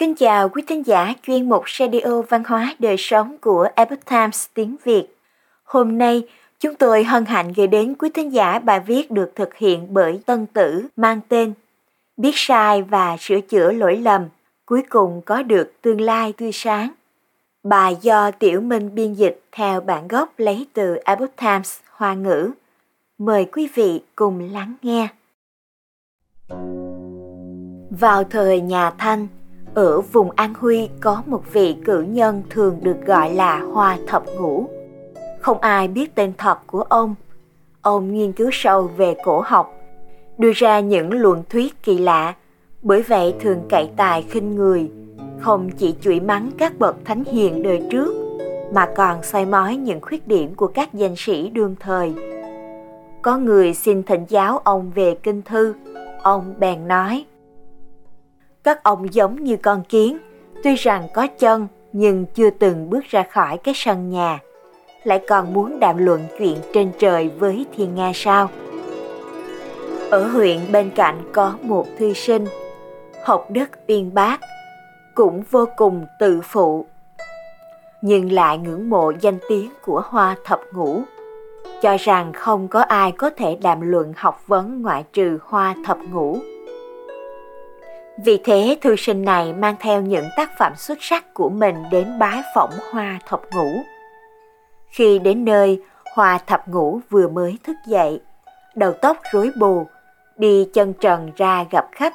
Kính chào quý thính giả chuyên mục Radio Văn hóa Đời Sống của Epoch Times tiếng Việt. Hôm nay, chúng tôi hân hạnh gửi đến quý thính giả bài viết được thực hiện bởi Tân Tử mang tên Biết sai và sửa chữa lỗi lầm, cuối cùng có được tương lai tươi sáng. Bài do Tiểu Minh biên dịch theo bản gốc lấy từ Epoch Times Hoa ngữ. Mời quý vị cùng lắng nghe. Vào thời nhà Thanh, ở vùng An Huy có một vị cử nhân thường được gọi là Hoa Thập Ngũ. Không ai biết tên thật của ông. Ông nghiên cứu sâu về cổ học, đưa ra những luận thuyết kỳ lạ, bởi vậy thường cậy tài khinh người, không chỉ chửi mắng các bậc thánh hiền đời trước, mà còn soi mói những khuyết điểm của các danh sĩ đương thời. Có người xin thỉnh giáo ông về kinh thư, ông bèn nói – các ông giống như con kiến, tuy rằng có chân nhưng chưa từng bước ra khỏi cái sân nhà, lại còn muốn đàm luận chuyện trên trời với thiên nga sao. Ở huyện bên cạnh có một thư sinh, học đức uyên bác, cũng vô cùng tự phụ, nhưng lại ngưỡng mộ danh tiếng của hoa thập ngũ, cho rằng không có ai có thể đàm luận học vấn ngoại trừ hoa thập ngũ vì thế thư sinh này mang theo những tác phẩm xuất sắc của mình đến bái phỏng Hoa Thập Ngũ. Khi đến nơi, Hoa Thập Ngũ vừa mới thức dậy, đầu tóc rối bù, đi chân trần ra gặp khách.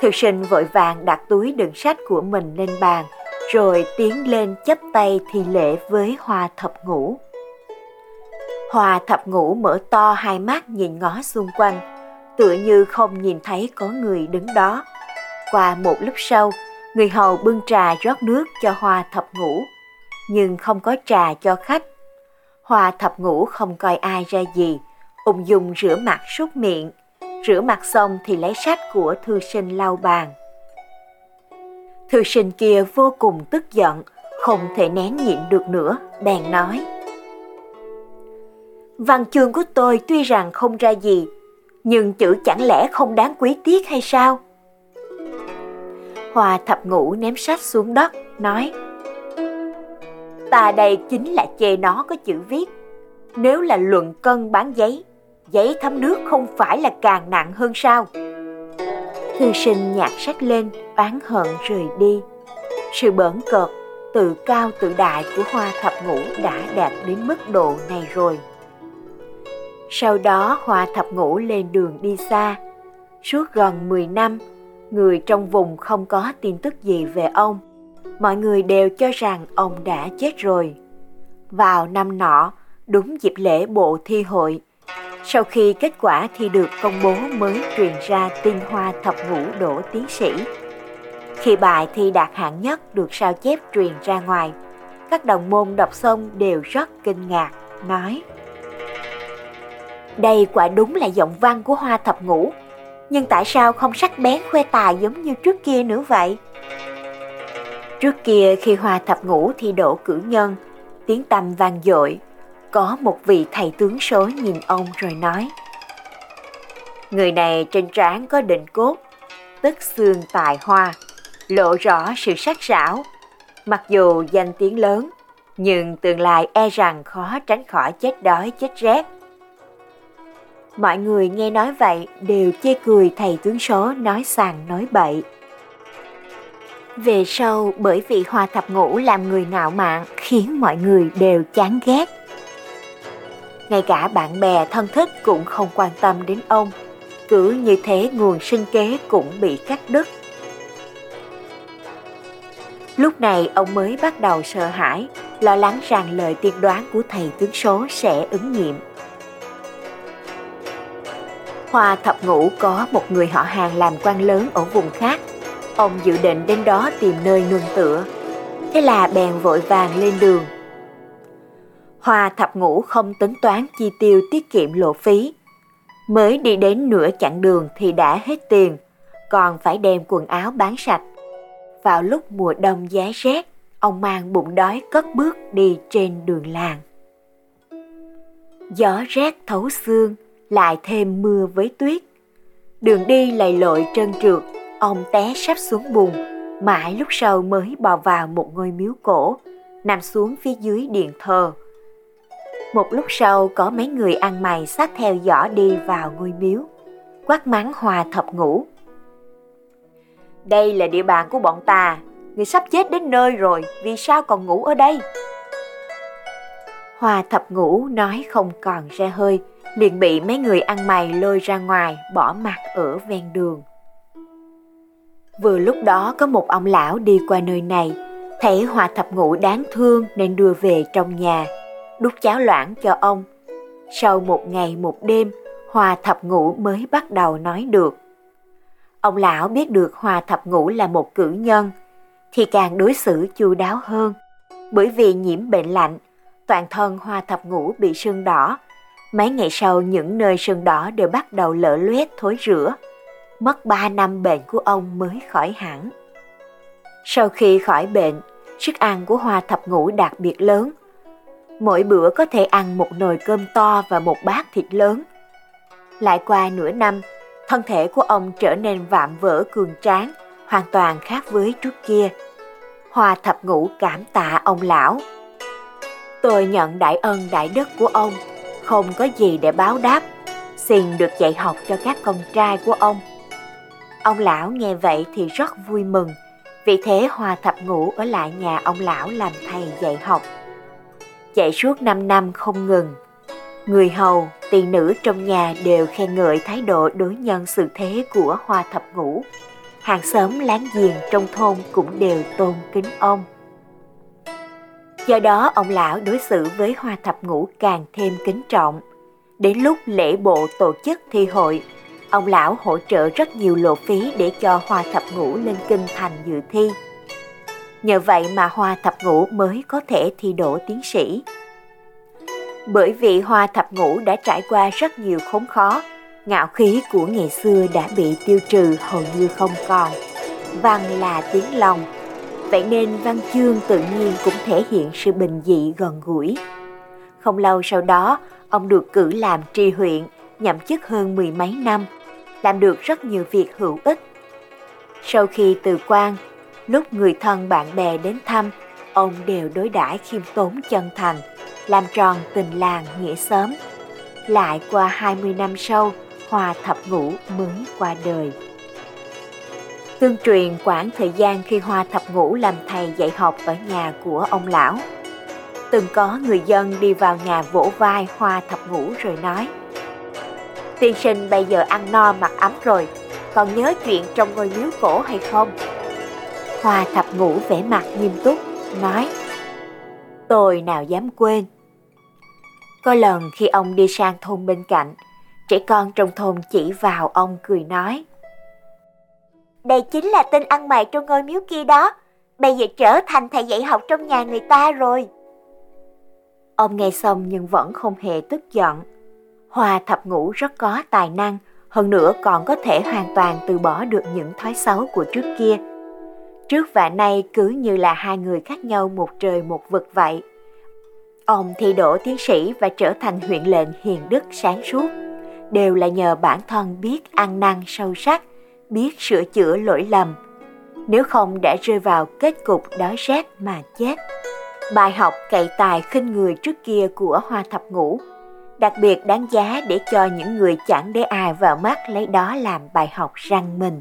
Thư sinh vội vàng đặt túi đựng sách của mình lên bàn, rồi tiến lên chấp tay thi lễ với Hoa Thập Ngũ. Hoa Thập Ngũ mở to hai mắt nhìn ngó xung quanh, tựa như không nhìn thấy có người đứng đó qua một lúc sau, người hầu bưng trà rót nước cho Hoa thập ngũ, nhưng không có trà cho khách. Hoa thập ngũ không coi ai ra gì, ung dung rửa mặt súc miệng, rửa mặt xong thì lấy sách của thư sinh lau bàn. Thư sinh kia vô cùng tức giận, không thể nén nhịn được nữa, bèn nói. Văn chương của tôi tuy rằng không ra gì, nhưng chữ chẳng lẽ không đáng quý tiếc hay sao? Hoa thập ngũ ném sách xuống đất, nói Ta đây chính là chê nó có chữ viết. Nếu là luận cân bán giấy, giấy thấm nước không phải là càng nặng hơn sao? Thư sinh nhặt sách lên, oán hận rời đi. Sự bỡn cợt, tự cao tự đại của hoa thập ngũ đã đạt đến mức độ này rồi. Sau đó hoa thập ngũ lên đường đi xa. Suốt gần 10 năm, người trong vùng không có tin tức gì về ông. Mọi người đều cho rằng ông đã chết rồi. Vào năm nọ, đúng dịp lễ bộ thi hội, sau khi kết quả thi được công bố mới truyền ra tin hoa thập ngũ đỗ tiến sĩ. Khi bài thi đạt hạng nhất được sao chép truyền ra ngoài, các đồng môn đọc xong đều rất kinh ngạc, nói Đây quả đúng là giọng văn của hoa thập ngũ, nhưng tại sao không sắc bén khoe tài giống như trước kia nữa vậy? Trước kia khi Hoa Thập Ngũ thi đỗ cử nhân, tiếng tầm vang dội, có một vị thầy tướng số nhìn ông rồi nói Người này trên trán có định cốt, tức xương tài hoa, lộ rõ sự sắc sảo. Mặc dù danh tiếng lớn, nhưng tương lai e rằng khó tránh khỏi chết đói chết rét Mọi người nghe nói vậy đều chê cười thầy tướng số nói sàng nói bậy. Về sau bởi vì hòa Thập Ngũ làm người ngạo mạn khiến mọi người đều chán ghét. Ngay cả bạn bè thân thích cũng không quan tâm đến ông. Cứ như thế nguồn sinh kế cũng bị cắt đứt. Lúc này ông mới bắt đầu sợ hãi, lo lắng rằng lời tiên đoán của thầy tướng số sẽ ứng nghiệm. Hoa thập ngũ có một người họ hàng làm quan lớn ở vùng khác. Ông dự định đến đó tìm nơi nương tựa. Thế là bèn vội vàng lên đường. Hoa thập ngũ không tính toán chi tiêu tiết kiệm lộ phí. Mới đi đến nửa chặng đường thì đã hết tiền, còn phải đem quần áo bán sạch. Vào lúc mùa đông giá rét, ông mang bụng đói cất bước đi trên đường làng. Gió rét thấu xương, lại thêm mưa với tuyết. Đường đi lầy lội trơn trượt, ông té sắp xuống bùn, Mãi lúc sau mới bò vào một ngôi miếu cổ, nằm xuống phía dưới điện thờ. Một lúc sau có mấy người ăn mày sát theo dõi đi vào ngôi miếu, quát mắng Hòa thập ngủ Đây là địa bàn của bọn ta, người sắp chết đến nơi rồi, vì sao còn ngủ ở đây? Hòa thập ngủ nói không còn ra hơi, liền bị mấy người ăn mày lôi ra ngoài, bỏ mặt ở ven đường. Vừa lúc đó có một ông lão đi qua nơi này, thấy Hòa thập ngũ đáng thương nên đưa về trong nhà, đút cháo loãng cho ông. Sau một ngày một đêm, Hòa thập ngũ mới bắt đầu nói được. Ông lão biết được Hòa thập ngũ là một cử nhân, thì càng đối xử chu đáo hơn. Bởi vì nhiễm bệnh lạnh, toàn thân hòa thập ngũ bị sưng đỏ. Mấy ngày sau những nơi sưng đỏ đều bắt đầu lở loét thối rữa. Mất 3 năm bệnh của ông mới khỏi hẳn. Sau khi khỏi bệnh, sức ăn của Hoa thập ngũ đặc biệt lớn. Mỗi bữa có thể ăn một nồi cơm to và một bát thịt lớn. Lại qua nửa năm, thân thể của ông trở nên vạm vỡ cường tráng, hoàn toàn khác với trước kia. Hoa thập ngũ cảm tạ ông lão. Tôi nhận đại ân đại đức của ông, không có gì để báo đáp, xin được dạy học cho các con trai của ông. Ông lão nghe vậy thì rất vui mừng, vì thế Hoa thập ngũ ở lại nhà ông lão làm thầy dạy học. Dạy suốt 5 năm không ngừng. Người hầu, tỳ nữ trong nhà đều khen ngợi thái độ đối nhân xử thế của Hoa thập ngũ hàng xóm láng giềng trong thôn cũng đều tôn kính ông. Do đó ông lão đối xử với hoa thập ngũ càng thêm kính trọng. Đến lúc lễ bộ tổ chức thi hội, ông lão hỗ trợ rất nhiều lộ phí để cho hoa thập ngũ lên kinh thành dự thi. Nhờ vậy mà hoa thập ngũ mới có thể thi đỗ tiến sĩ. Bởi vì hoa thập ngũ đã trải qua rất nhiều khốn khó, ngạo khí của ngày xưa đã bị tiêu trừ hầu như không còn. Văn là tiếng lòng, vậy nên văn chương tự nhiên cũng thể hiện sự bình dị gần gũi. Không lâu sau đó, ông được cử làm tri huyện, nhậm chức hơn mười mấy năm, làm được rất nhiều việc hữu ích. Sau khi từ quan, lúc người thân bạn bè đến thăm, ông đều đối đãi khiêm tốn chân thành, làm tròn tình làng nghĩa xóm. Lại qua 20 năm sau, hòa Thập Ngũ mới qua đời. Tương truyền quãng thời gian khi Hoa Thập Ngũ làm thầy dạy học ở nhà của ông lão. Từng có người dân đi vào nhà vỗ vai Hoa Thập Ngũ rồi nói Tiên sinh bây giờ ăn no mặc ấm rồi, còn nhớ chuyện trong ngôi miếu cổ hay không? Hoa Thập Ngũ vẻ mặt nghiêm túc, nói Tôi nào dám quên. Có lần khi ông đi sang thôn bên cạnh, Trẻ con trong thôn chỉ vào ông cười nói. Đây chính là tên ăn mày trong ngôi miếu kia đó. Bây giờ trở thành thầy dạy học trong nhà người ta rồi. Ông nghe xong nhưng vẫn không hề tức giận. Hoa thập ngũ rất có tài năng, hơn nữa còn có thể hoàn toàn từ bỏ được những thói xấu của trước kia. Trước và nay cứ như là hai người khác nhau một trời một vực vậy. Ông thi đỗ tiến sĩ và trở thành huyện lệnh hiền đức sáng suốt đều là nhờ bản thân biết ăn năn sâu sắc, biết sửa chữa lỗi lầm. Nếu không đã rơi vào kết cục đói rét mà chết. Bài học cậy tài khinh người trước kia của Hoa Thập Ngũ đặc biệt đáng giá để cho những người chẳng để ai à vào mắt lấy đó làm bài học răng mình.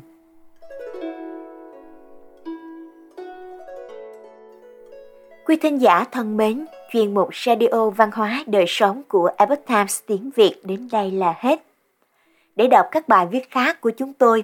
Quý thính giả thân mến, chuyên mục Radio Văn hóa Đời Sống của Epoch Times tiếng Việt đến đây là hết. Để đọc các bài viết khác của chúng tôi,